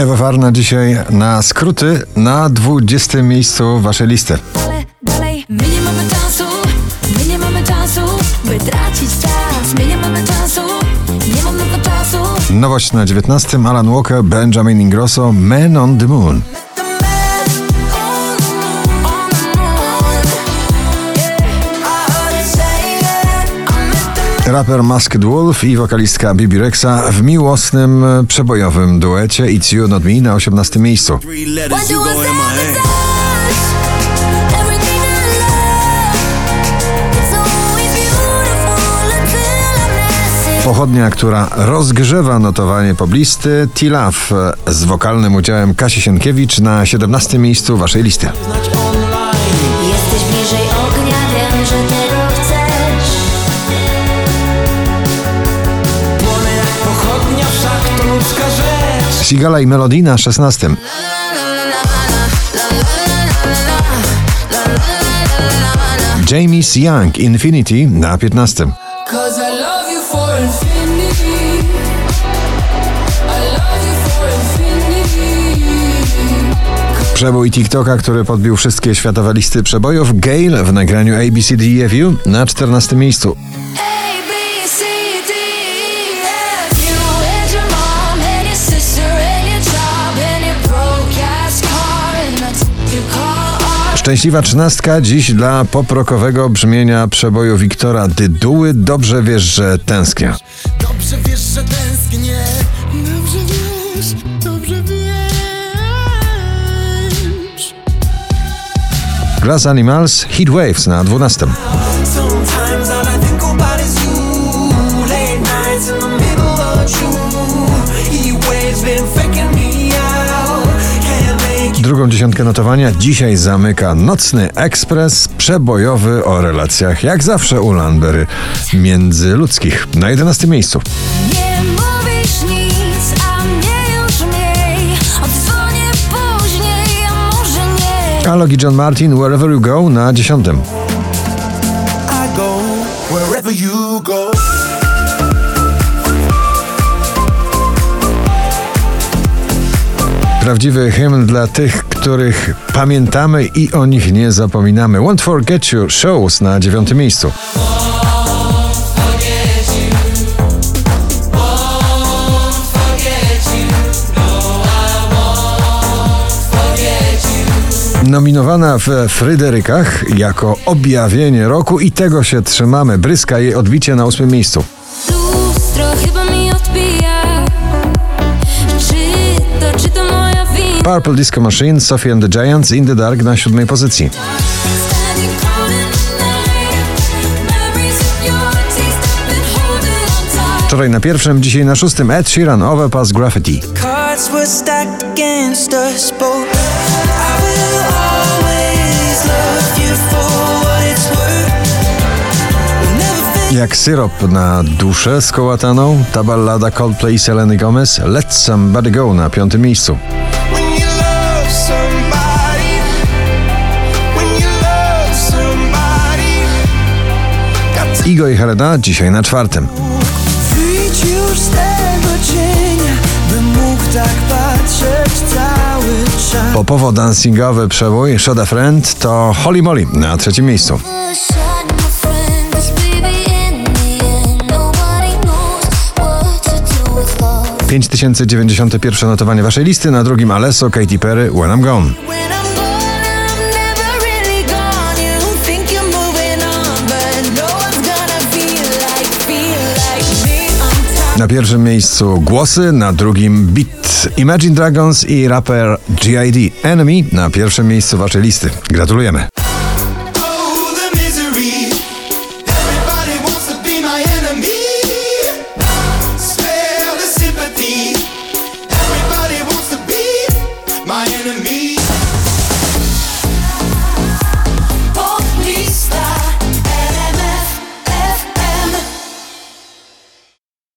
Ewa Farna dzisiaj na skróty na 20 miejscu waszej listy. dalej, dalej My nie mamy czasu, my nie mamy czasu By tracić czas My nie mamy czasu, nie mam na to czasu Nowość na 19 Alan Walker, Benjamin Ingrosso, Man on the Moon. Raper Masked Wolf i wokalistka Bibi Rexa w miłosnym, e, przebojowym duecie It's You Not Me na 18 miejscu. Pochodnia, która rozgrzewa notowanie poblisty T-Love e, z wokalnym udziałem Kasi Sienkiewicz na 17 miejscu waszej listy. Jesteś bliżej Sigala i Melody na 16. James Young Infinity na 15. Cause I love you for infinity. I love you for infinity. Przebój TikToka, który podbił wszystkie światowe listy przebojów, Gale w nagraniu ABCDEFU na 14 miejscu. Szczęśliwa trzynastka dziś dla poprokowego brzmienia przeboju Wiktora Dyduły. Dobrze wiesz, że tęsknię. Dobrze wiesz, że tęsknię. Dobrze wiesz, dobrze wiesz. Glass Animals Heat Waves na 12. Drugą dziesiątkę notowania dzisiaj zamyka Nocny Ekspres przebojowy o relacjach, jak zawsze u Landbery, międzyludzkich na 11 miejscu. Nie mówisz nic, a mnie już mniej Odzwonię później, a może nie Alok i John Martin Wherever You Go na 10. I go wherever you go. Prawdziwy hymn dla tych, których pamiętamy i o nich nie zapominamy. Won't Forget You Shows na 9 miejscu. Nominowana w Fryderykach jako objawienie roku i tego się trzymamy. Bryska jej odbicie na ósmym miejscu. Purple Disco Machine, Sophie and the Giants, In the Dark na siódmej pozycji. Wczoraj na pierwszym, dzisiaj na szóstym Ed Sheeran, Overpass Graffiti. Jak syrop na duszę skołataną, ta ballada Coldplay Seleny Gomez, Let Somebody Go na piątym miejscu. Igo i Helena dzisiaj na czwartym. Wyjdź już z tego cienia Bym mógł tak patrzeć cały czas Popowo dancingowy przebój Shot a Friend to Holly Molly na trzecim miejscu. 5091 notowanie waszej listy, na drugim Alesso, Katy Perry, When I'm Gone. Na pierwszym miejscu głosy, na drugim beat Imagine Dragons i raper GID Enemy na pierwszym miejscu waszej listy. Gratulujemy. Oh,